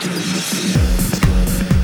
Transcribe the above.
do you feel?